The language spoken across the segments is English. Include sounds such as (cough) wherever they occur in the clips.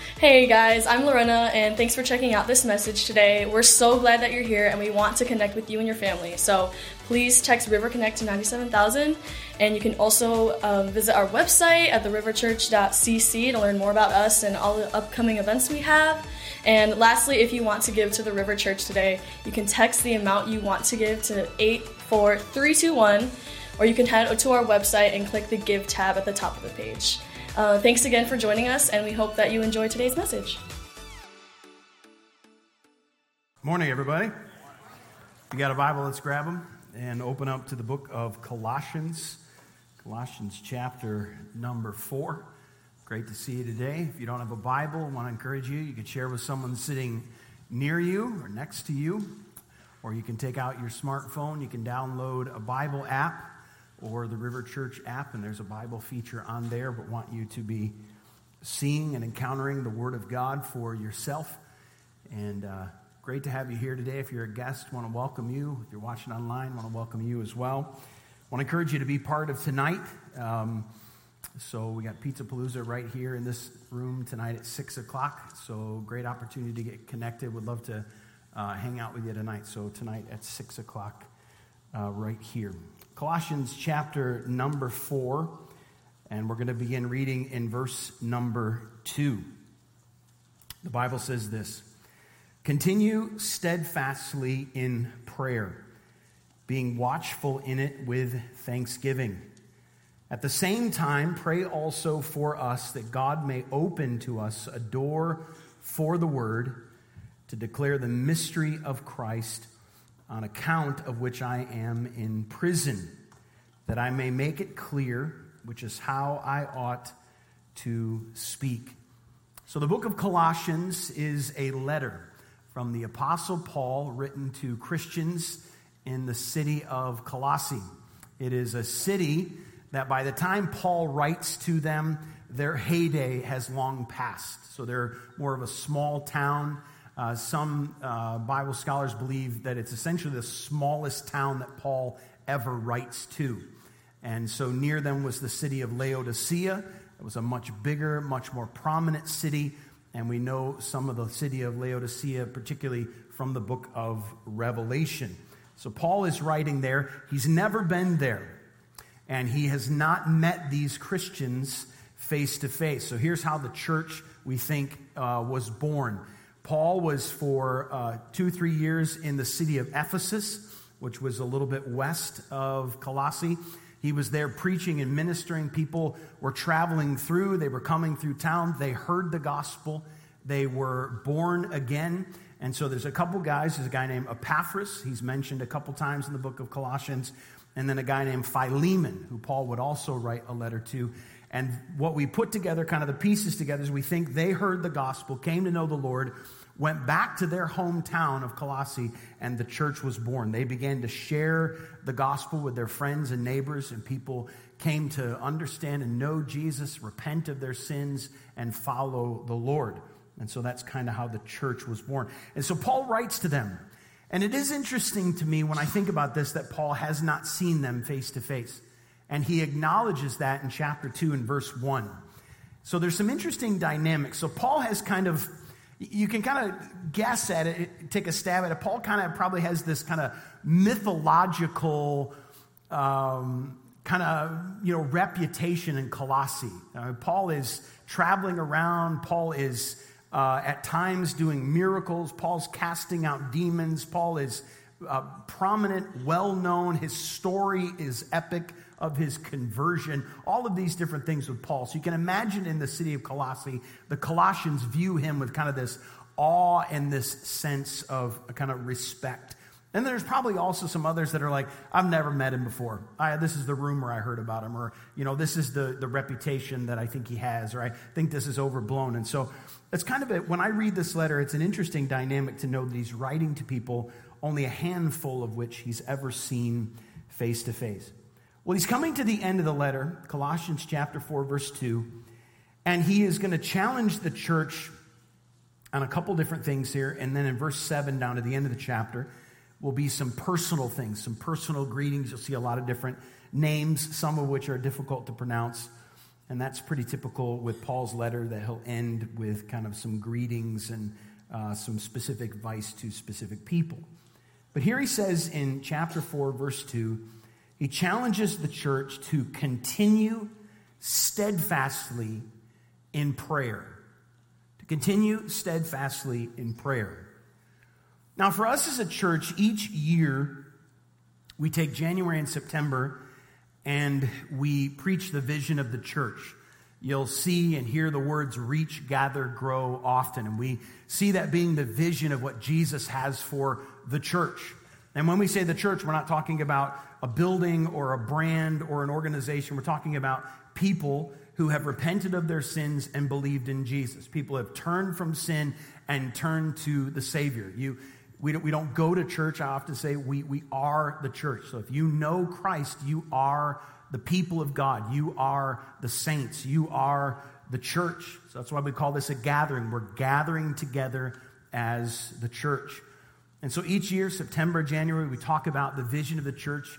Hey guys, I'm Lorena, and thanks for checking out this message today. We're so glad that you're here, and we want to connect with you and your family. So please text River Connect to 97000, and you can also um, visit our website at theriverchurch.cc to learn more about us and all the upcoming events we have. And lastly, if you want to give to the River Church today, you can text the amount you want to give to 84321, or you can head to our website and click the Give tab at the top of the page. Uh, thanks again for joining us, and we hope that you enjoy today's message. Morning, everybody. You got a Bible, let's grab them and open up to the book of Colossians, Colossians chapter number four. Great to see you today. If you don't have a Bible, I want to encourage you, you can share with someone sitting near you or next to you, or you can take out your smartphone. You can download a Bible app or the River Church app, and there's a Bible feature on there, but want you to be seeing and encountering the Word of God for yourself. And uh, great to have you here today. If you're a guest, want to welcome you. If you're watching online, want to welcome you as well. Want to encourage you to be part of tonight. Um, so we got Pizza Palooza right here in this room tonight at six o'clock. So great opportunity to get connected. Would love to uh, hang out with you tonight. So tonight at six o'clock, uh, right here. Colossians chapter number four, and we're going to begin reading in verse number two. The Bible says this Continue steadfastly in prayer, being watchful in it with thanksgiving. At the same time, pray also for us that God may open to us a door for the word to declare the mystery of Christ on account of which I am in prison, that I may make it clear, which is how I ought to speak. So, the book of Colossians is a letter from the Apostle Paul written to Christians in the city of Colossae. It is a city that by the time Paul writes to them, their heyday has long passed. So, they're more of a small town uh, some uh, Bible scholars believe that it's essentially the smallest town that Paul ever writes to. And so near them was the city of Laodicea. It was a much bigger, much more prominent city. And we know some of the city of Laodicea, particularly from the book of Revelation. So Paul is writing there. He's never been there. And he has not met these Christians face to face. So here's how the church, we think, uh, was born. Paul was for uh, two, three years in the city of Ephesus, which was a little bit west of Colossae. He was there preaching and ministering. People were traveling through, they were coming through town. They heard the gospel, they were born again. And so there's a couple guys. There's a guy named Epaphras, he's mentioned a couple times in the book of Colossians, and then a guy named Philemon, who Paul would also write a letter to. And what we put together, kind of the pieces together, is we think they heard the gospel, came to know the Lord, went back to their hometown of Colossae, and the church was born. They began to share the gospel with their friends and neighbors, and people came to understand and know Jesus, repent of their sins, and follow the Lord. And so that's kind of how the church was born. And so Paul writes to them. And it is interesting to me when I think about this that Paul has not seen them face to face. And he acknowledges that in chapter 2 and verse 1. So there's some interesting dynamics. So Paul has kind of you can kind of guess at it, take a stab at it. Paul kind of probably has this kind of mythological um, kind of you know reputation in Colossae. Uh, Paul is traveling around. Paul is uh, at times doing miracles. Paul's casting out demons. Paul is uh, prominent, well known. His story is epic of his conversion, all of these different things with Paul. So you can imagine in the city of Colossae, the Colossians view him with kind of this awe and this sense of kind of respect. And there's probably also some others that are like, I've never met him before. I, this is the rumor I heard about him, or, you know, this is the, the reputation that I think he has, or I think this is overblown. And so it's kind of a, when I read this letter, it's an interesting dynamic to know that he's writing to people, only a handful of which he's ever seen face to face. Well, he's coming to the end of the letter, Colossians chapter 4, verse 2, and he is going to challenge the church on a couple different things here. And then in verse 7 down to the end of the chapter will be some personal things, some personal greetings. You'll see a lot of different names, some of which are difficult to pronounce. And that's pretty typical with Paul's letter that he'll end with kind of some greetings and uh, some specific advice to specific people. But here he says in chapter 4, verse 2, he challenges the church to continue steadfastly in prayer. To continue steadfastly in prayer. Now, for us as a church, each year we take January and September and we preach the vision of the church. You'll see and hear the words reach, gather, grow often. And we see that being the vision of what Jesus has for the church. And when we say the church, we're not talking about a building or a brand or an organization. We're talking about people who have repented of their sins and believed in Jesus. People have turned from sin and turned to the Savior. You, we, don't, we don't go to church. I often say we, we are the church. So if you know Christ, you are the people of God. You are the saints. You are the church. So that's why we call this a gathering. We're gathering together as the church. And so each year, September, January, we talk about the vision of the church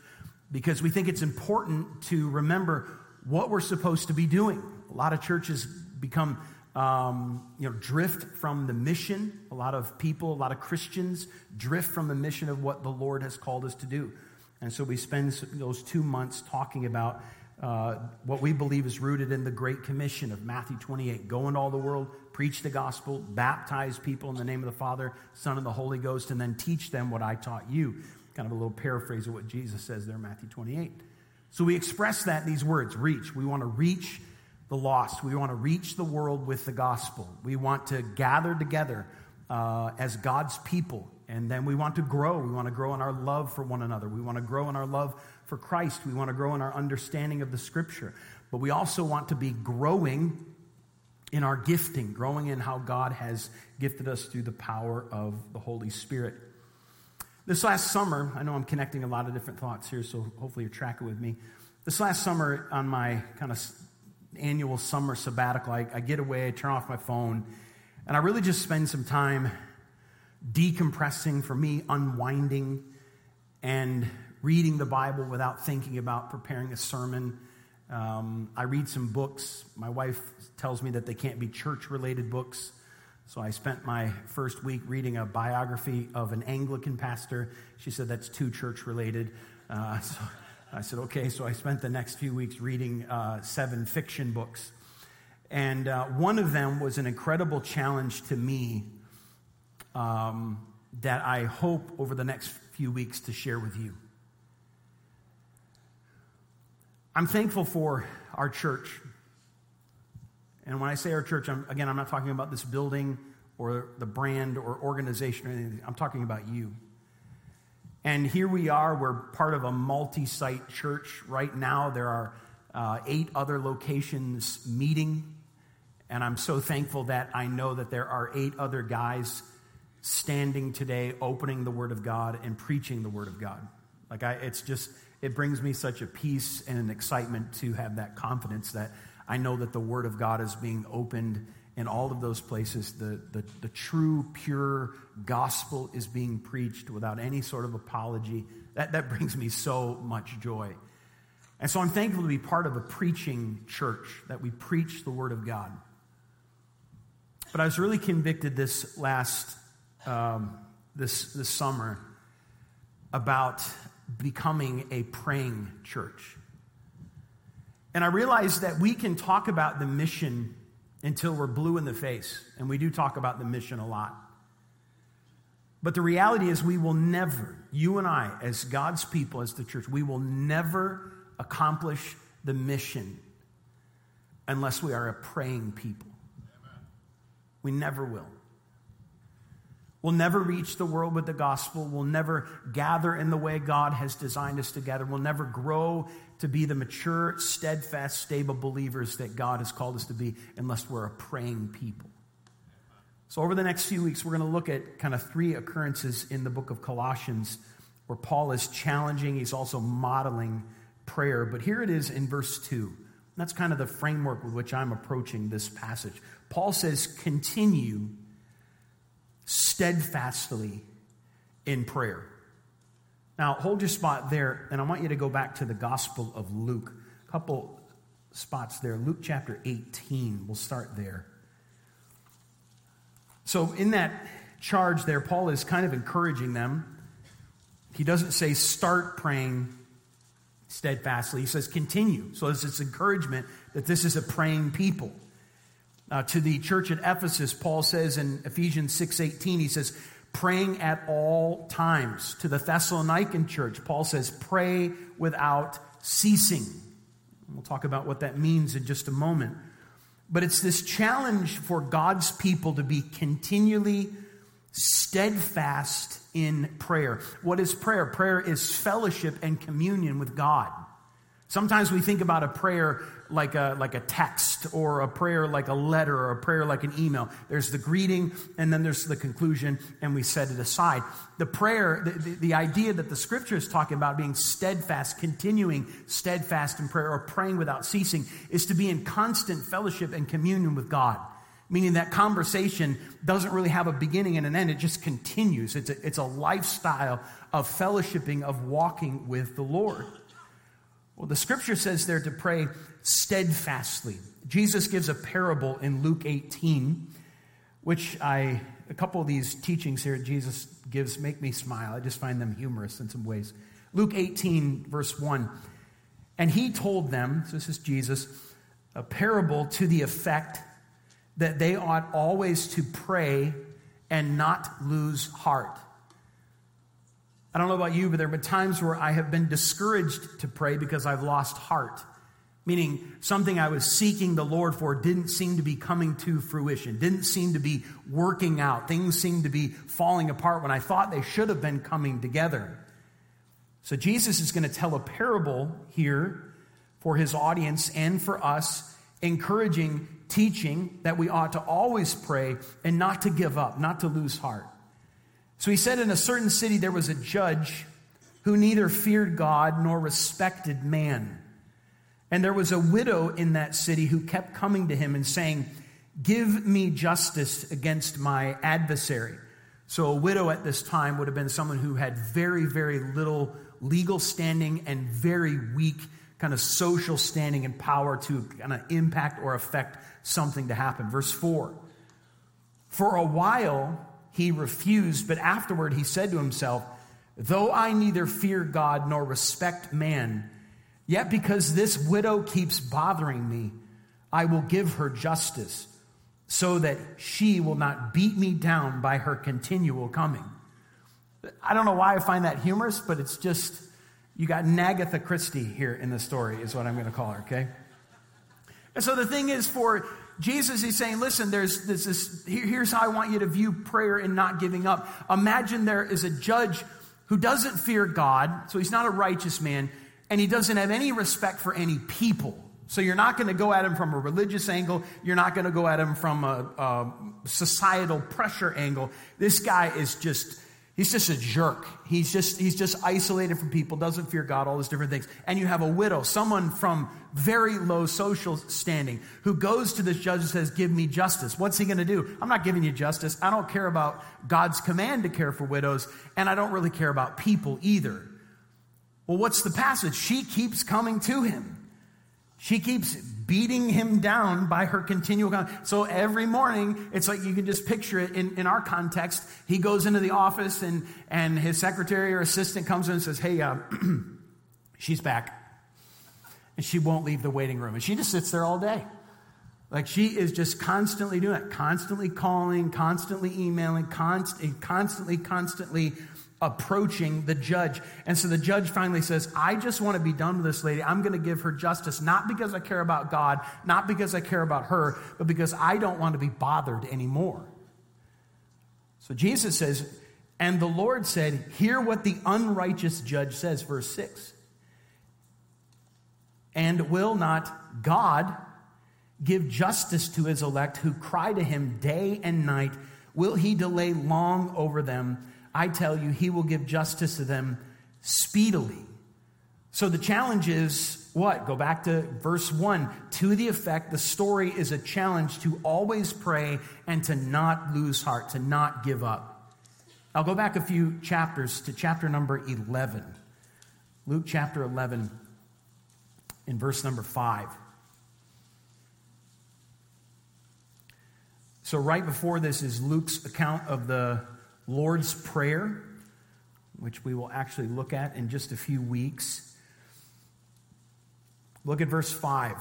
because we think it's important to remember what we're supposed to be doing. A lot of churches become, um, you know, drift from the mission. A lot of people, a lot of Christians drift from the mission of what the Lord has called us to do. And so we spend those two months talking about uh, what we believe is rooted in the Great Commission of Matthew 28 go into all the world, preach the gospel, baptize people in the name of the Father, Son, and the Holy Ghost, and then teach them what I taught you. Kind of a little paraphrase of what Jesus says there in Matthew 28. So we express that in these words reach. We want to reach the lost, we want to reach the world with the gospel. We want to gather together uh, as God's people and then we want to grow. We want to grow in our love for one another. We want to grow in our love for Christ. We want to grow in our understanding of the scripture. But we also want to be growing in our gifting, growing in how God has gifted us through the power of the Holy Spirit. This last summer, I know I'm connecting a lot of different thoughts here, so hopefully you're tracking with me. This last summer, on my kind of annual summer sabbatical, I, I get away, I turn off my phone, and I really just spend some time decompressing, for me, unwinding, and reading the Bible without thinking about preparing a sermon. Um, I read some books. My wife tells me that they can't be church related books. So I spent my first week reading a biography of an Anglican pastor. She said that's too church related. Uh, (laughs) so I said, okay. So I spent the next few weeks reading uh, seven fiction books. And uh, one of them was an incredible challenge to me um, that I hope over the next few weeks to share with you. I'm thankful for our church. And when I say our church, I'm, again, I'm not talking about this building or the brand or organization or anything. I'm talking about you. And here we are, we're part of a multi site church. Right now, there are uh, eight other locations meeting. And I'm so thankful that I know that there are eight other guys standing today, opening the Word of God and preaching the Word of God. Like, I, it's just, it brings me such a peace and an excitement to have that confidence that I know that the Word of God is being opened in all of those places. The, the, the true, pure gospel is being preached without any sort of apology. That, that brings me so much joy. And so I'm thankful to be part of a preaching church, that we preach the Word of God. But I was really convicted this last um, this, this summer about becoming a praying church. And I realized that we can talk about the mission until we're blue in the face, and we do talk about the mission a lot. But the reality is, we will never, you and I, as God's people, as the church, we will never accomplish the mission unless we are a praying people. We never will. We'll never reach the world with the gospel. We'll never gather in the way God has designed us to gather. We'll never grow to be the mature, steadfast, stable believers that God has called us to be unless we're a praying people. So, over the next few weeks, we're going to look at kind of three occurrences in the book of Colossians where Paul is challenging, he's also modeling prayer. But here it is in verse 2. That's kind of the framework with which I'm approaching this passage. Paul says, Continue steadfastly in prayer. Now, hold your spot there, and I want you to go back to the Gospel of Luke. A couple spots there. Luke chapter 18, we'll start there. So, in that charge there, Paul is kind of encouraging them. He doesn't say start praying steadfastly, he says continue. So, it's encouragement that this is a praying people. Uh, to the church at Ephesus, Paul says in Ephesians 6:18, he says, praying at all times. To the Thessalonican church, Paul says, pray without ceasing. We'll talk about what that means in just a moment. But it's this challenge for God's people to be continually steadfast in prayer. What is prayer? Prayer is fellowship and communion with God. Sometimes we think about a prayer like a, like a text or a prayer like a letter or a prayer like an email. There's the greeting and then there's the conclusion and we set it aside. The prayer, the, the, the idea that the scripture is talking about being steadfast, continuing steadfast in prayer or praying without ceasing is to be in constant fellowship and communion with God. Meaning that conversation doesn't really have a beginning and an end. It just continues. It's a, it's a lifestyle of fellowshipping, of walking with the Lord. Well, the scripture says there to pray steadfastly. Jesus gives a parable in Luke 18, which I, a couple of these teachings here Jesus gives make me smile. I just find them humorous in some ways. Luke 18, verse 1. And he told them, so this is Jesus, a parable to the effect that they ought always to pray and not lose heart. I don't know about you, but there have been times where I have been discouraged to pray because I've lost heart meaning something I was seeking the Lord for didn't seem to be coming to fruition, didn't seem to be working out. Things seemed to be falling apart when I thought they should have been coming together. So Jesus is going to tell a parable here for his audience and for us, encouraging, teaching that we ought to always pray and not to give up, not to lose heart. So he said, In a certain city there was a judge who neither feared God nor respected man. And there was a widow in that city who kept coming to him and saying, Give me justice against my adversary. So, a widow at this time would have been someone who had very, very little legal standing and very weak kind of social standing and power to kind of impact or affect something to happen. Verse 4 For a while he refused, but afterward he said to himself, Though I neither fear God nor respect man, Yet because this widow keeps bothering me, I will give her justice so that she will not beat me down by her continual coming. I don't know why I find that humorous, but it's just, you got Nagatha Christie here in the story, is what I'm going to call her, okay? And so the thing is, for Jesus, he's saying, listen, there's, there's this, here's how I want you to view prayer and not giving up. Imagine there is a judge who doesn't fear God, so he's not a righteous man and he doesn't have any respect for any people. So you're not going to go at him from a religious angle. You're not going to go at him from a, a, societal pressure angle. This guy is just, he's just a jerk. He's just, he's just isolated from people, doesn't fear God, all those different things. And you have a widow, someone from very low social standing, who goes to this judge and says, give me justice. What's he going to do? I'm not giving you justice. I don't care about God's command to care for widows, and I don't really care about people either. Well, what's the passage? She keeps coming to him. She keeps beating him down by her continual. Con- so every morning, it's like you can just picture it in, in our context. He goes into the office and, and his secretary or assistant comes in and says, Hey, uh, (clears throat) she's back. And she won't leave the waiting room. And she just sits there all day. Like she is just constantly doing it, constantly calling, constantly emailing, const- constantly, constantly approaching the judge. And so the judge finally says, I just want to be done with this lady. I'm going to give her justice, not because I care about God, not because I care about her, but because I don't want to be bothered anymore. So Jesus says, and the Lord said, Hear what the unrighteous judge says, verse 6. And will not God give justice to his elect who cry to him day and night? Will he delay long over them? I tell you, he will give justice to them speedily. So the challenge is what? Go back to verse 1. To the effect, the story is a challenge to always pray and to not lose heart, to not give up. I'll go back a few chapters to chapter number 11. Luke chapter 11, in verse number 5. So, right before this is Luke's account of the Lord's Prayer, which we will actually look at in just a few weeks. Look at verse 5.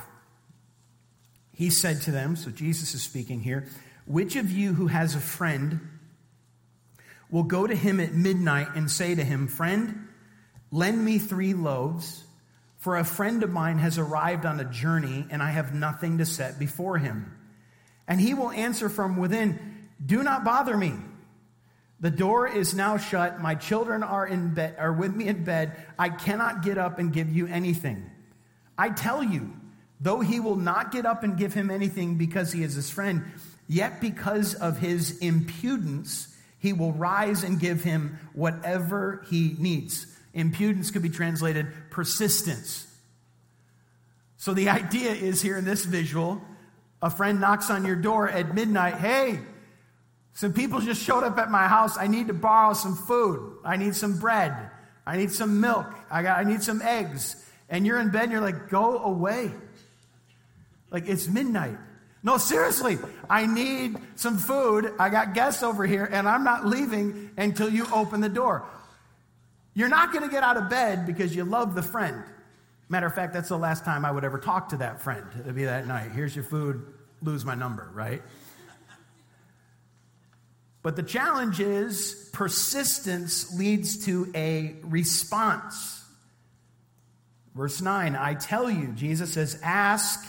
He said to them, so Jesus is speaking here, which of you who has a friend will go to him at midnight and say to him, Friend, lend me three loaves, for a friend of mine has arrived on a journey and I have nothing to set before him. And he will answer from within, Do not bother me. The door is now shut. My children are in bed, are with me in bed. I cannot get up and give you anything. I tell you, Though he will not get up and give him anything because he is his friend, yet because of his impudence, he will rise and give him whatever he needs. Impudence could be translated persistence. So the (laughs) idea is here in this visual a friend knocks on your door at midnight. Hey, some people just showed up at my house. I need to borrow some food. I need some bread. I need some milk. I, got, I need some eggs. And you're in bed and you're like, go away. Like it's midnight. No, seriously, I need some food. I got guests over here, and I'm not leaving until you open the door. You're not going to get out of bed because you love the friend. Matter of fact, that's the last time I would ever talk to that friend. It'd be that night. Here's your food, lose my number, right? But the challenge is persistence leads to a response. Verse 9, I tell you, Jesus says, ask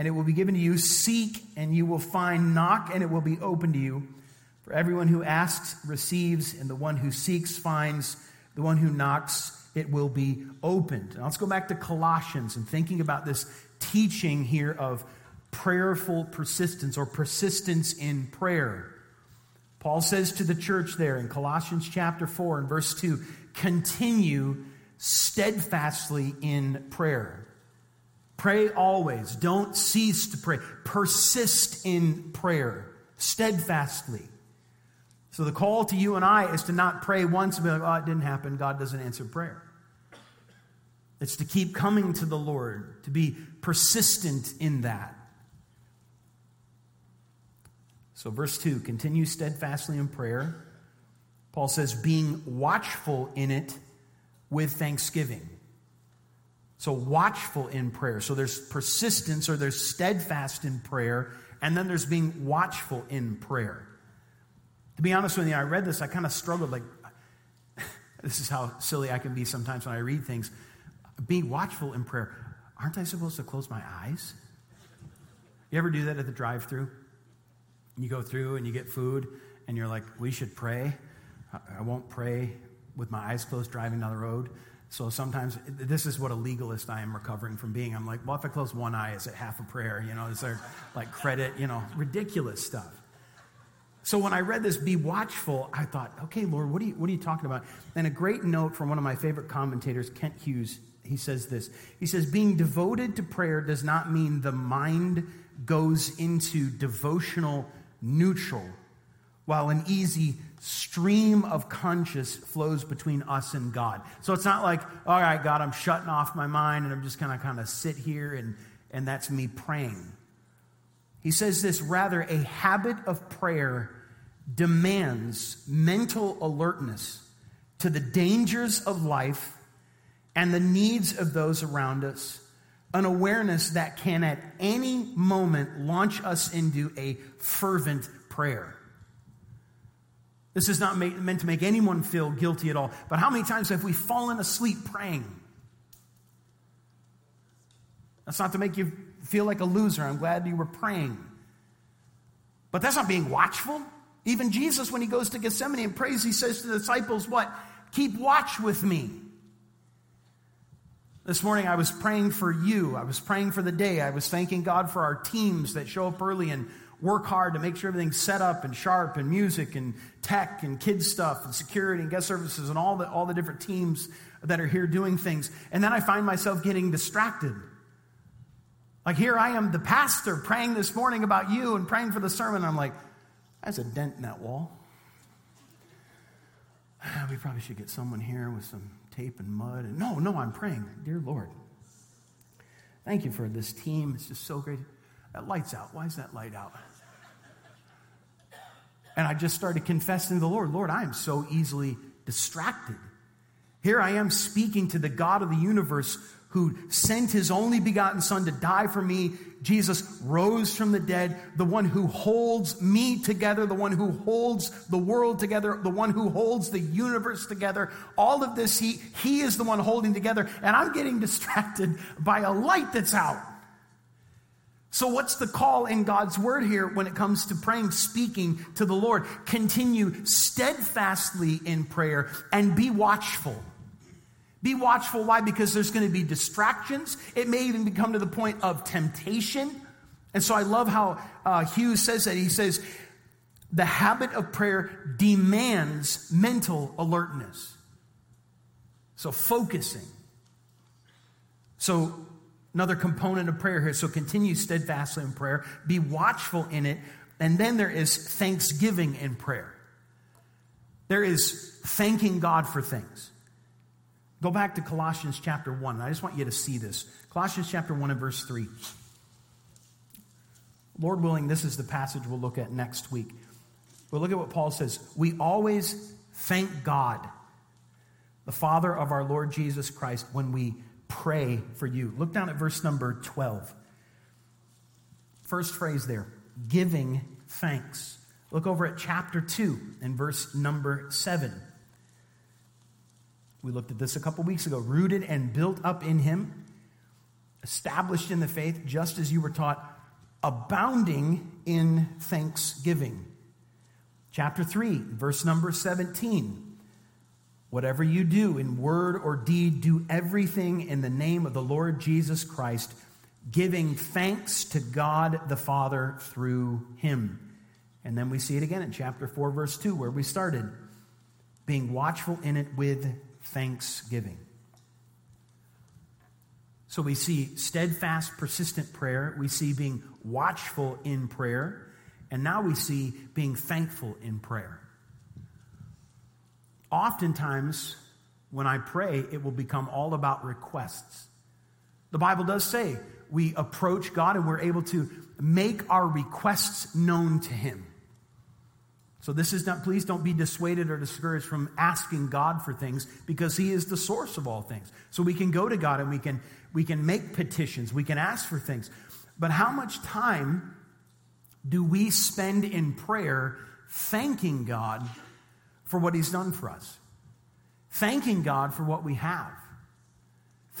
and it will be given to you. Seek, and you will find. Knock, and it will be open to you. For everyone who asks receives, and the one who seeks finds. The one who knocks, it will be opened. Now let's go back to Colossians and thinking about this teaching here of prayerful persistence or persistence in prayer. Paul says to the church there in Colossians chapter 4 and verse 2 continue steadfastly in prayer. Pray always. Don't cease to pray. Persist in prayer steadfastly. So the call to you and I is to not pray once and be like, oh, it didn't happen. God doesn't answer prayer. It's to keep coming to the Lord, to be persistent in that. So, verse 2 continue steadfastly in prayer. Paul says, being watchful in it with thanksgiving. So, watchful in prayer. So, there's persistence or there's steadfast in prayer, and then there's being watchful in prayer. To be honest with you, I read this, I kind of struggled. Like, (laughs) this is how silly I can be sometimes when I read things. Being watchful in prayer. Aren't I supposed to close my eyes? You ever do that at the drive through? You go through and you get food, and you're like, we should pray. I won't pray with my eyes closed driving down the road. So sometimes this is what a legalist I am recovering from being. I'm like, well, if I close one eye, is it half a prayer? You know, is there like credit? You know, ridiculous stuff. So when I read this, be watchful, I thought, okay, Lord, what are you, what are you talking about? And a great note from one of my favorite commentators, Kent Hughes, he says this. He says, being devoted to prayer does not mean the mind goes into devotional neutral, while an easy stream of conscious flows between us and God. So it's not like, all right, God, I'm shutting off my mind and I'm just going to kind of sit here and, and that's me praying. He says this rather, a habit of prayer demands mental alertness to the dangers of life and the needs of those around us, an awareness that can at any moment launch us into a fervent prayer. This is not meant to make anyone feel guilty at all. But how many times have we fallen asleep praying? That's not to make you feel like a loser. I'm glad you were praying. But that's not being watchful. Even Jesus, when he goes to Gethsemane and prays, he says to the disciples, What? Keep watch with me. This morning I was praying for you. I was praying for the day. I was thanking God for our teams that show up early and work hard to make sure everything's set up and sharp and music and tech and kids stuff and security and guest services and all the, all the different teams that are here doing things. And then I find myself getting distracted. Like here I am, the pastor, praying this morning about you and praying for the sermon. I'm like, that's a dent in that wall. (sighs) We probably should get someone here with some tape and mud. And no, no, I'm praying. Dear Lord, thank you for this team. It's just so great. That light's out. Why is that light out? And I just started confessing to the Lord, Lord, I am so easily distracted. Here I am speaking to the God of the universe who sent his only begotten Son to die for me. Jesus rose from the dead, the one who holds me together, the one who holds the world together, the one who holds the universe together. All of this, he, he is the one holding together. And I'm getting distracted by a light that's out. So, what's the call in God's word here when it comes to praying, speaking to the Lord? Continue steadfastly in prayer and be watchful. Be watchful. Why? Because there's going to be distractions. It may even become to the point of temptation. And so I love how uh, Hughes says that. He says, the habit of prayer demands mental alertness. So focusing. So another component of prayer here. So continue steadfastly in prayer, be watchful in it. And then there is thanksgiving in prayer. There is thanking God for things. Go back to Colossians chapter 1. I just want you to see this. Colossians chapter 1 and verse 3. Lord willing, this is the passage we'll look at next week. But look at what Paul says. We always thank God, the Father of our Lord Jesus Christ, when we pray for you. Look down at verse number 12. First phrase there giving thanks. Look over at chapter 2 and verse number 7. We looked at this a couple weeks ago. Rooted and built up in Him, established in the faith, just as you were taught, abounding in thanksgiving. Chapter 3, verse number 17. Whatever you do in word or deed, do everything in the name of the Lord Jesus Christ, giving thanks to God the Father through him. And then we see it again in chapter 4, verse 2, where we started, being watchful in it with thanksgiving. So we see steadfast, persistent prayer. We see being watchful in prayer. And now we see being thankful in prayer. Oftentimes, when I pray, it will become all about requests. The Bible does say we approach God and we're able to make our requests known to Him. So this is not, please don't be dissuaded or discouraged from asking God for things because He is the source of all things. So we can go to God and we can, we can make petitions, we can ask for things. But how much time do we spend in prayer thanking God for what He's done for us? Thanking God for what we have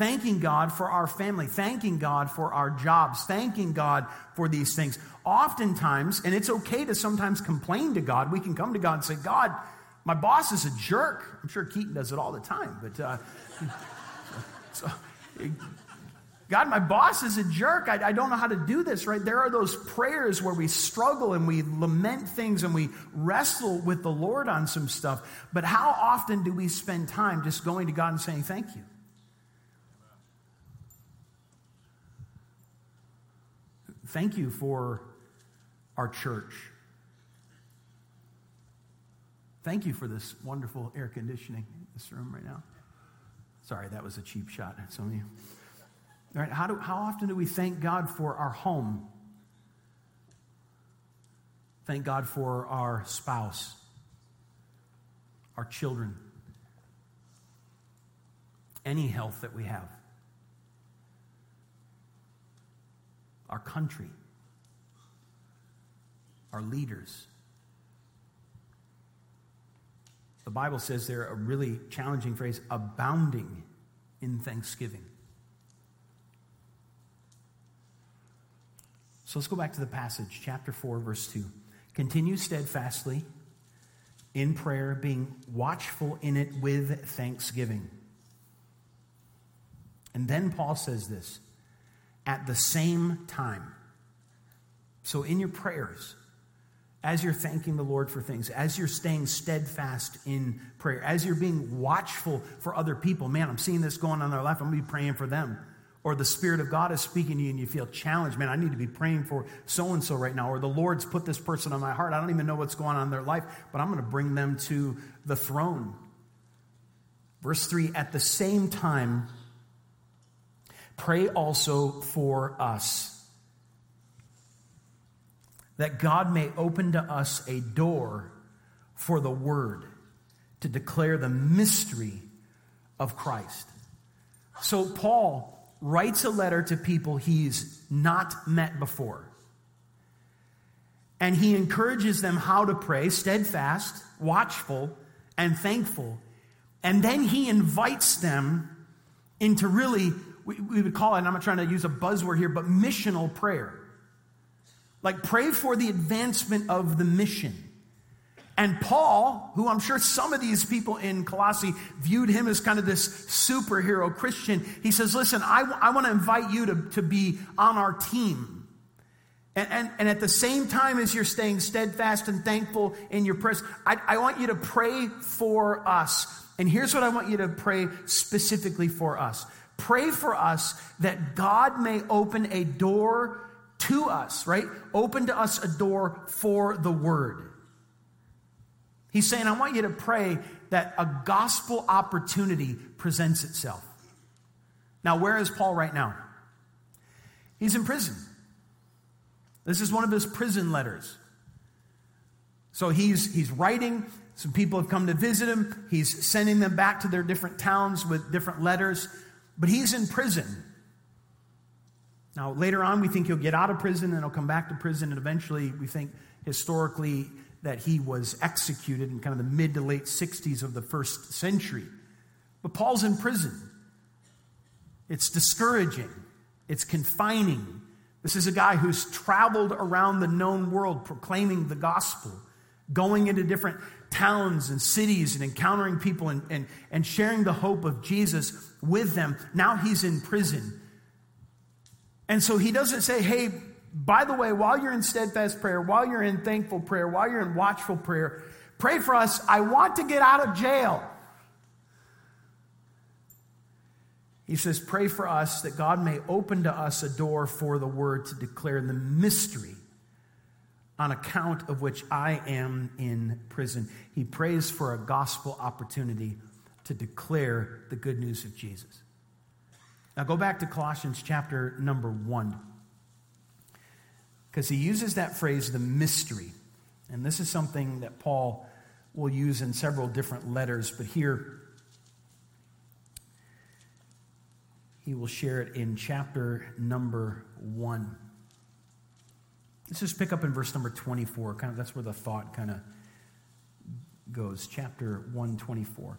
thanking God for our family, thanking God for our jobs, thanking God for these things. Oftentimes, and it's okay to sometimes complain to God, we can come to God and say, God, my boss is a jerk. I'm sure Keaton does it all the time, but uh, (laughs) so, God, my boss is a jerk. I, I, don't know how to do this, right? There are those prayers where we struggle and we lament things and we wrestle with the Lord on some stuff. But how often do we spend time just going to God and saying, Thank you? Thank you for our church. Thank you for this wonderful air conditioning in this room right now. Sorry, that was a cheap shot at some of you. All right, how, do, how often do we thank God for our home? Thank God for our spouse, our children, any health that we have. Our country, our leaders. The Bible says there a really challenging phrase abounding in thanksgiving. So let's go back to the passage, chapter 4, verse 2. Continue steadfastly in prayer, being watchful in it with thanksgiving. And then Paul says this at the same time. So, in your prayers, as you're thanking the Lord for things, as you're staying steadfast in prayer, as you're being watchful for other people, man, I'm seeing this going on in their life, I'm to be praying for them. Or the Spirit of God is speaking to you and you feel challenged, man, I need to be praying for so and so right now. Or the Lord's put this person on my heart. I don't even know what's going on in their life, but I'm going to bring them to the throne. Verse 3 At the same time, Pray also for us. that God may open to us a door for the word to declare the mystery of Christ. So Paul writes a letter to people he's not met before. And he encourages them how to pray steadfast, watchful, and thankful. And then he invites them into really, we, we would call it, and I'm not trying to use a buzzword here, but missional prayer. Like pray for the advancement of the mission. And Paul, who I'm sure some of these people in Colossae viewed him as kind of this superhero Christian, he says, Listen, I, I want to invite you to, to be on our team. And, and, and, at the same time as you're staying steadfast and thankful in your prayers, I, I want you to pray for us. And here's what I want you to pray specifically for us pray for us that God may open a door to us, right? Open to us a door for the word. He's saying, I want you to pray that a gospel opportunity presents itself. Now, where is Paul right now? He's in prison. This is one of his prison letters. So he's, he's writing. Some people have come to visit him. He's sending them back to their different towns with different letters. But he's in prison. Now, later on, we think he'll get out of prison and he'll come back to prison, and eventually, we think historically that he was executed in kind of the mid to late 60s of the first century. But Paul's in prison. It's discouraging, it's confining. This is a guy who's traveled around the known world proclaiming the gospel, going into different towns and cities and encountering people and, and, and sharing the hope of Jesus with them. Now he's in prison. And so he doesn't say, hey, by the way, while you're in steadfast prayer, while you're in thankful prayer, while you're in watchful prayer, pray for us. I want to get out of jail. He says, Pray for us that God may open to us a door for the word to declare the mystery on account of which I am in prison. He prays for a gospel opportunity to declare the good news of Jesus. Now go back to Colossians chapter number one. Because he uses that phrase, the mystery. And this is something that Paul will use in several different letters, but here he will share it in chapter number one. Let's just pick up in verse number 24. Kind of that's where the thought kind of goes. Chapter 124.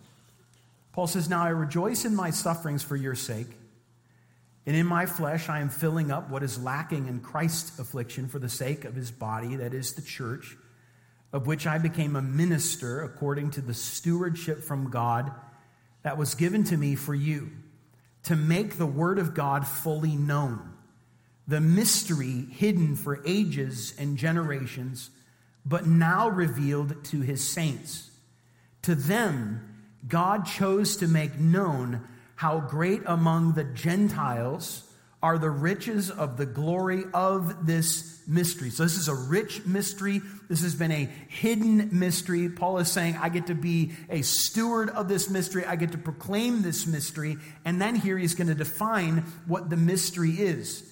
Paul says, Now I rejoice in my sufferings for your sake and in my flesh, I am filling up what is lacking in Christ's affliction for the sake of his body, that is the church, of which I became a minister according to the stewardship from God that was given to me for you, to make the word of God fully known, the mystery hidden for ages and generations, but now revealed to his saints. To them, God chose to make known how great among the Gentiles are the riches of the glory of this mystery. So, this is a rich mystery. This has been a hidden mystery. Paul is saying, I get to be a steward of this mystery. I get to proclaim this mystery. And then here he's going to define what the mystery is.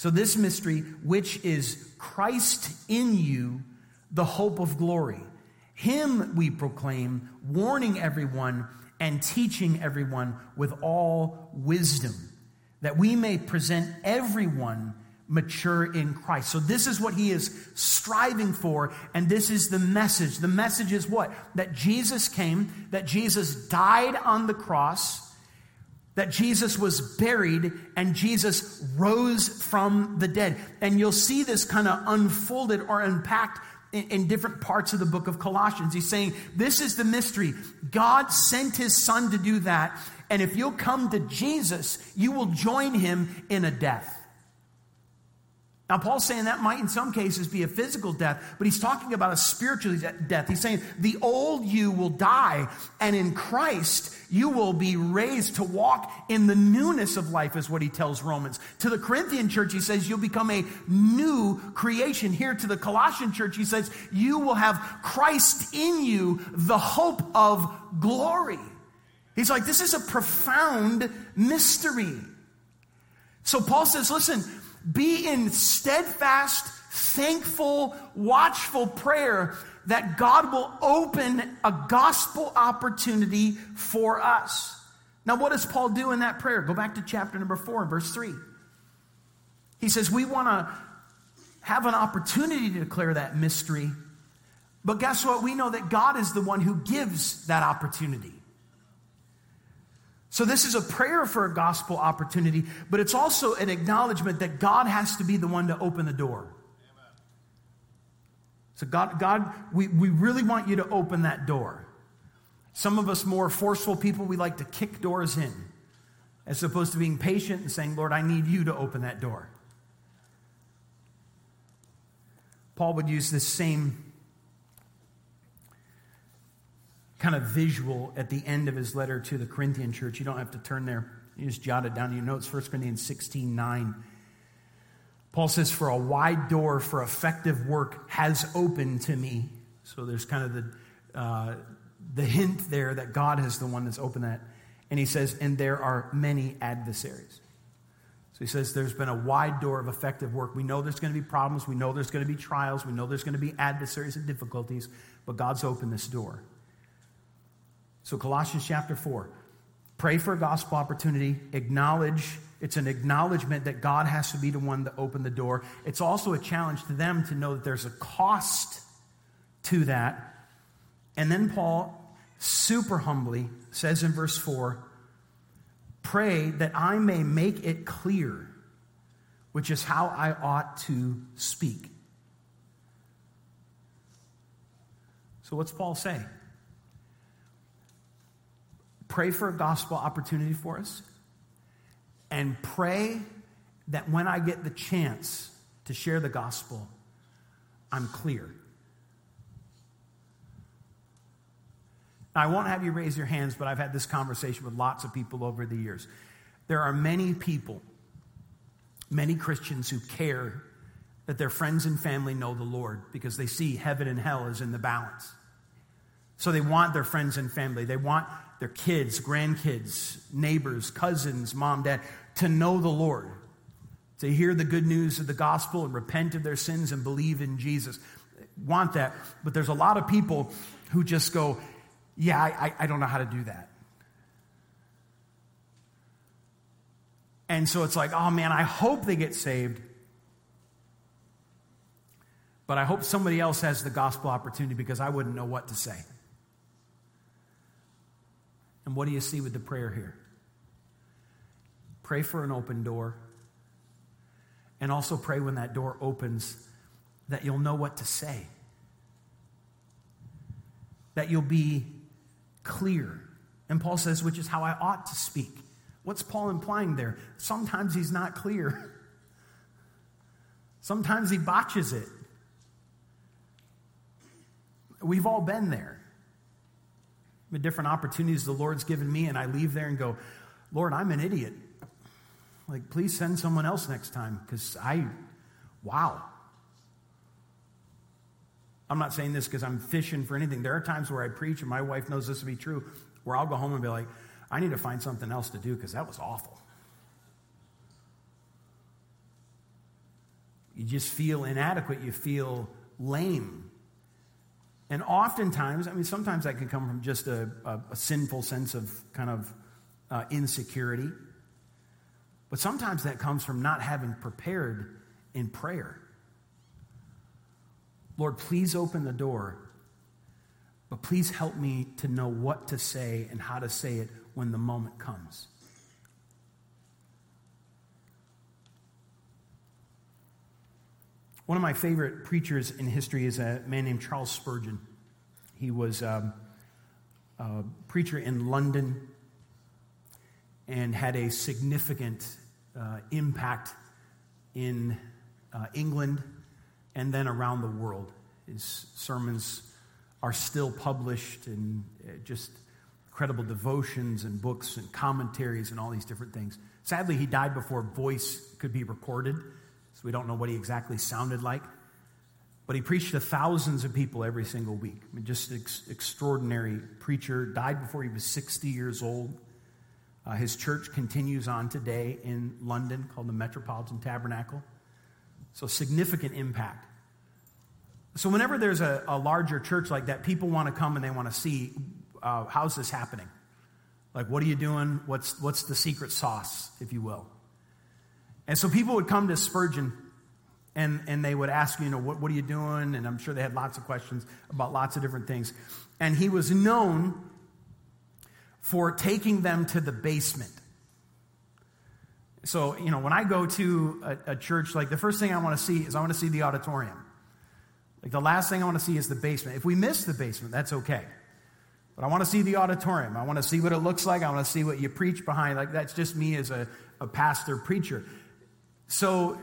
So, this mystery, which is Christ in you, the hope of glory. Him we proclaim, warning everyone and teaching everyone with all wisdom, that we may present everyone mature in Christ. So, this is what he is striving for, and this is the message. The message is what? That Jesus came, that Jesus died on the cross, that Jesus was buried, and Jesus rose from the dead. And you'll see this kind of unfolded or unpacked in, in different parts of the book of Colossians. He's saying, This is the mystery. God sent his son to do that. And if you'll come to Jesus, you will join him in a death. Now, Paul's saying that might in some cases be a physical death, but he's talking about a spiritual death. He's saying the old you will die, and in Christ you will be raised to walk in the newness of life, is what he tells Romans. To the Corinthian church, he says you'll become a new creation. Here to the Colossian church, he says you will have Christ in you, the hope of glory. He's like, this is a profound mystery. So Paul says, listen, be in steadfast thankful, watchful prayer that God will open a gospel opportunity for us. Now, what does Paul do in that prayer? Go back to chapter number four, verse three. He says, We want to have an opportunity to declare that mystery, but guess what? We know that God is the one who gives that opportunity. So, this is a prayer for a gospel opportunity, but it's also an acknowledgement that God has to be the one to open the door. So, God, God we, we really want you to open that door. Some of us more forceful people, we like to kick doors in, as opposed to being patient and saying, Lord, I need you to open that door. Paul would use this same kind of visual at the end of his letter to the Corinthian church. You don't have to turn there. You just jot it down in your notes. 1 Corinthians 16 9. Paul says, For a wide door for effective work has opened to me. So there's kind of the, uh, the hint there that God is the one that's opened that. And he says, And there are many adversaries. So he says, There's been a wide door of effective work. We know there's going to be problems. We know there's going to be trials. We know there's going to be adversaries and difficulties. But God's opened this door. So, Colossians chapter 4 pray for a gospel opportunity, acknowledge, it's an acknowledgement that God has to be the one to open the door. It's also a challenge to them to know that there's a cost to that. And then Paul super humbly says in verse 4 pray that I may make it clear, which is how I ought to speak. So, what's Paul say? Pray for a gospel opportunity for us. And pray that when I get the chance to share the gospel, I'm clear. I won't have you raise your hands, but I've had this conversation with lots of people over the years. There are many people, many Christians who care that their friends and family know the Lord because they see heaven and hell is in the balance. So they want their friends and family, they want their kids, grandkids, neighbors, cousins, mom, dad, to know the Lord, to hear the good news of the gospel and repent of their sins and believe in Jesus. Want that. But there's a lot of people who just go, Yeah, I, I don't know how to do that. And so it's like, oh man, I hope they get saved. But I hope somebody else has the gospel opportunity because I wouldn't know what to say. And what do you see with the prayer here? Pray for an open door. And also pray when that door opens that you'll know what to say, that you'll be clear. And Paul says, which is how I ought to speak. What's Paul implying there? Sometimes he's not clear, (laughs) sometimes he botches it. We've all been there the different opportunities the Lord's given me, and I leave there and go, Lord, I'm an idiot. Like, please send someone else next time because I, wow. I'm not saying this because I'm fishing for anything. There are times where I preach, and my wife knows this to be true, where I'll go home and be like, I need to find something else to do because that was awful. You just feel inadequate. You feel lame. And oftentimes, I mean, sometimes that can come from just a, a, a sinful sense of kind of uh, insecurity. But sometimes that comes from not having prepared in prayer. Lord, please open the door, but please help me to know what to say and how to say it when the moment comes. One of my favorite preachers in history is a man named Charles Spurgeon. He was um, a preacher in London and had a significant uh, impact in uh, England and then around the world. His sermons are still published and uh, just incredible devotions and books and commentaries and all these different things. Sadly, he died before voice could be recorded. So we don't know what he exactly sounded like. But he preached to thousands of people every single week. I mean, just an ex- extraordinary preacher. Died before he was 60 years old. Uh, his church continues on today in London called the Metropolitan Tabernacle. So significant impact. So, whenever there's a, a larger church like that, people want to come and they want to see uh, how's this happening? Like, what are you doing? What's, what's the secret sauce, if you will? And so people would come to Spurgeon and, and they would ask, you know, what, what are you doing? And I'm sure they had lots of questions about lots of different things. And he was known for taking them to the basement. So, you know, when I go to a, a church, like the first thing I want to see is I want to see the auditorium. Like the last thing I want to see is the basement. If we miss the basement, that's okay. But I want to see the auditorium. I want to see what it looks like. I want to see what you preach behind. Like that's just me as a, a pastor preacher. So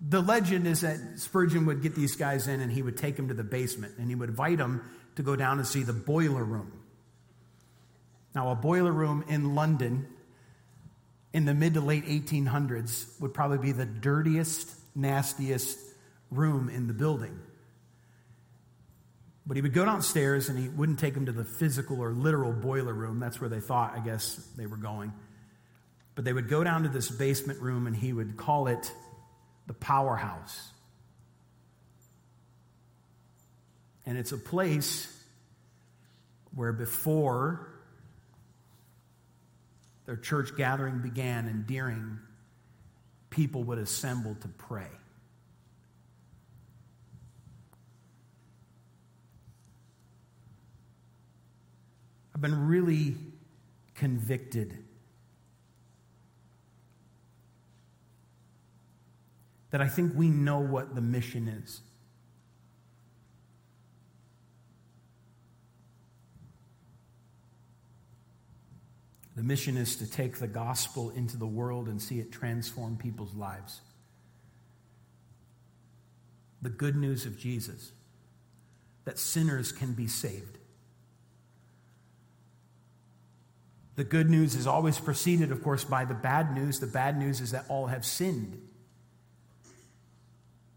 the legend is that Spurgeon would get these guys in and he would take them to the basement and he would invite them to go down and see the boiler room. Now, a boiler room in London in the mid to late 1800s would probably be the dirtiest, nastiest room in the building. But he would go downstairs and he wouldn't take them to the physical or literal boiler room. That's where they thought, I guess, they were going. But they would go down to this basement room and he would call it the powerhouse. And it's a place where before their church gathering began and during, people would assemble to pray. I've been really convicted that I think we know what the mission is. The mission is to take the gospel into the world and see it transform people's lives. The good news of Jesus that sinners can be saved. The good news is always preceded, of course, by the bad news. The bad news is that all have sinned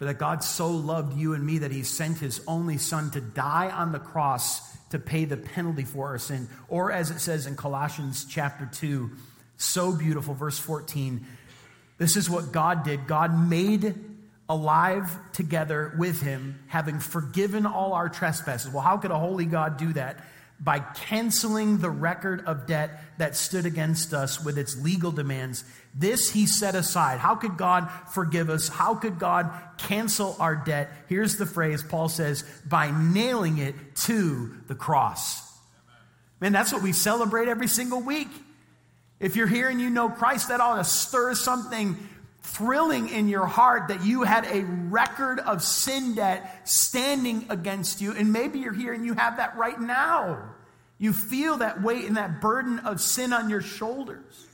but that God so loved you and me that he sent his only son to die on the cross to pay the penalty for our sin. Or as it says in Colossians chapter 2, so beautiful, verse 14. This is what God did. God made alive together with him, having forgiven all our trespasses. Well, how could a holy God do that? By canceling the record of debt that stood against us with its legal demands this he set aside. How could God forgive us? How could God cancel our debt? Here's the phrase Paul says by nailing it to the cross. Man, that's what we celebrate every single week. If you're here and you know Christ, that ought to stir something thrilling in your heart that you had a record of sin debt standing against you. And maybe you're here and you have that right now. You feel that weight and that burden of sin on your shoulders.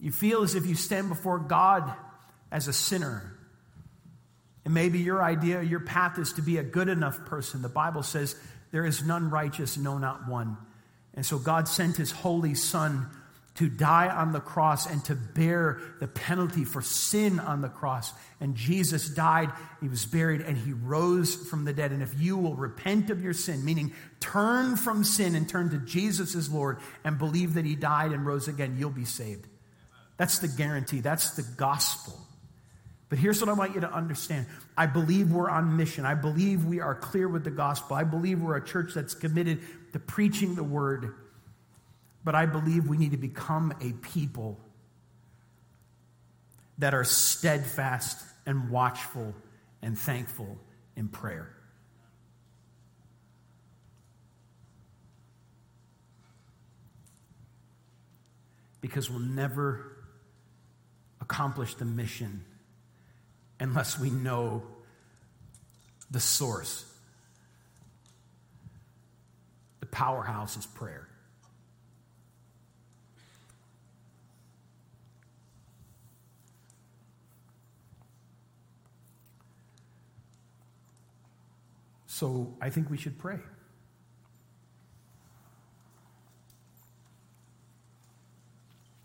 You feel as if you stand before God as a sinner. And maybe your idea, your path is to be a good enough person. The Bible says, There is none righteous, no, not one. And so God sent his holy Son to die on the cross and to bear the penalty for sin on the cross. And Jesus died, he was buried, and he rose from the dead. And if you will repent of your sin, meaning turn from sin and turn to Jesus as Lord and believe that he died and rose again, you'll be saved. That's the guarantee, that's the gospel. But here's what I want you to understand I believe we're on mission. I believe we are clear with the gospel. I believe we're a church that's committed to preaching the word. But I believe we need to become a people that are steadfast and watchful and thankful in prayer. Because we'll never accomplish the mission unless we know the source. The powerhouse is prayer. So I think we should pray.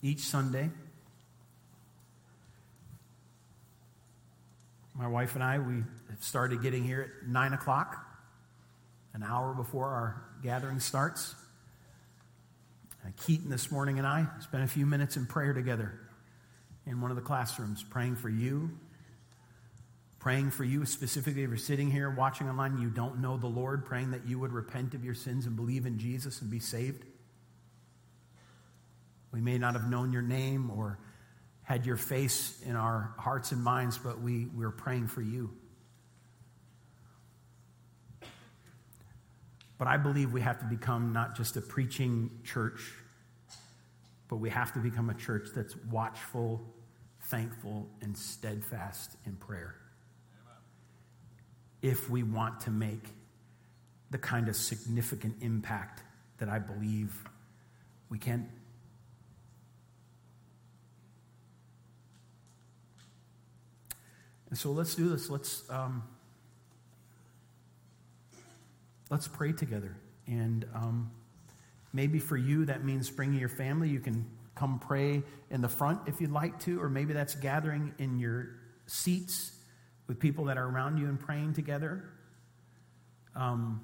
Each Sunday, My wife and I, we started getting here at 9 o'clock, an hour before our gathering starts. Uh, Keaton this morning and I spent a few minutes in prayer together in one of the classrooms, praying for you, Praying for you, specifically if you're sitting here watching online, you don't know the Lord, praying that you would repent of your sins and believe in Jesus and be saved. We may not have known your name or had your face in our hearts and minds, but we, we're praying for you. But I believe we have to become not just a preaching church, but we have to become a church that's watchful, thankful, and steadfast in prayer. If we want to make the kind of significant impact that I believe we can. And so let's do this. Let's. Um, let's pray together. And um, maybe for you, that means bringing your family. You can come pray in the front if you'd like to, or maybe that's gathering in your seats with people that are around you and praying together. Um,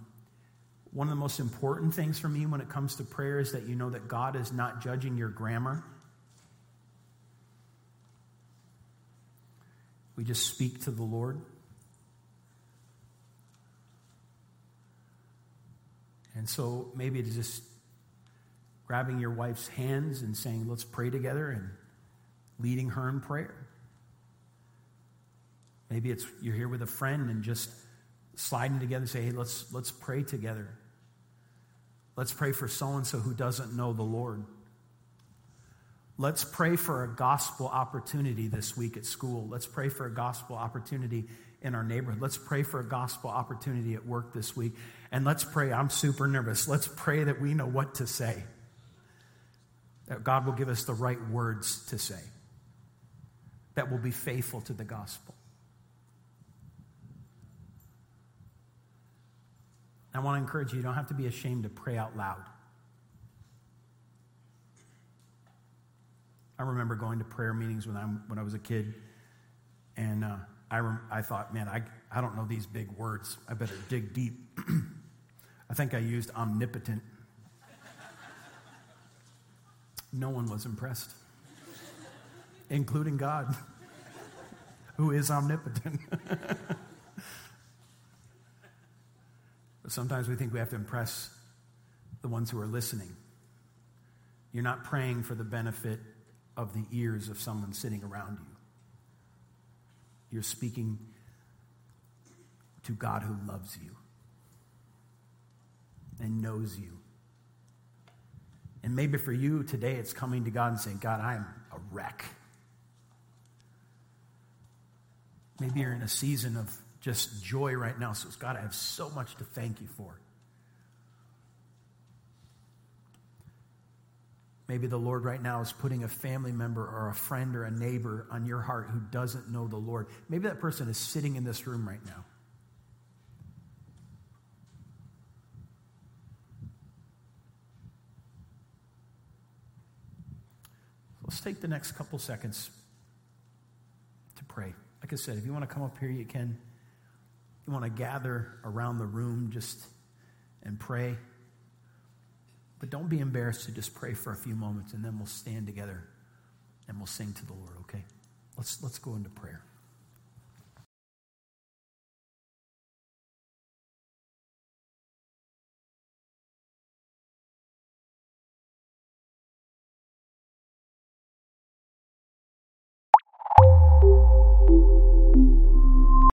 one of the most important things for me when it comes to prayer is that you know that God is not judging your grammar. We just speak to the Lord. And so maybe it's just grabbing your wife's hands and saying, let's pray together and leading her in prayer. Maybe it's you're here with a friend and just sliding together and say, hey, let's, let's pray together. Let's pray for so and so who doesn't know the Lord. Let's pray for a gospel opportunity this week at school. Let's pray for a gospel opportunity in our neighborhood. Let's pray for a gospel opportunity at work this week. And let's pray. I'm super nervous. Let's pray that we know what to say, that God will give us the right words to say, that will be faithful to the gospel. I want to encourage you, you don't have to be ashamed to pray out loud. I remember going to prayer meetings when, i when I was a kid, and uh, I, rem- I thought, man, I, I don't know these big words. I better dig deep. (clears throat) I think I used omnipotent. No one was impressed, including God, (laughs) who is omnipotent. (laughs) but sometimes we think we have to impress the ones who are listening. You're not praying for the benefit of the ears of someone sitting around you. You're speaking to God who loves you and knows you. And maybe for you today, it's coming to God and saying, God, I'm a wreck. Maybe you're in a season of just joy right now. So, God, I have so much to thank you for. Maybe the Lord right now is putting a family member or a friend or a neighbor on your heart who doesn't know the Lord. Maybe that person is sitting in this room right now. Let's take the next couple seconds to pray. Like I said, if you want to come up here, you can. You want to gather around the room just and pray. But don't be embarrassed to just pray for a few moments and then we'll stand together and we'll sing to the Lord, okay? Let's, let's go into prayer.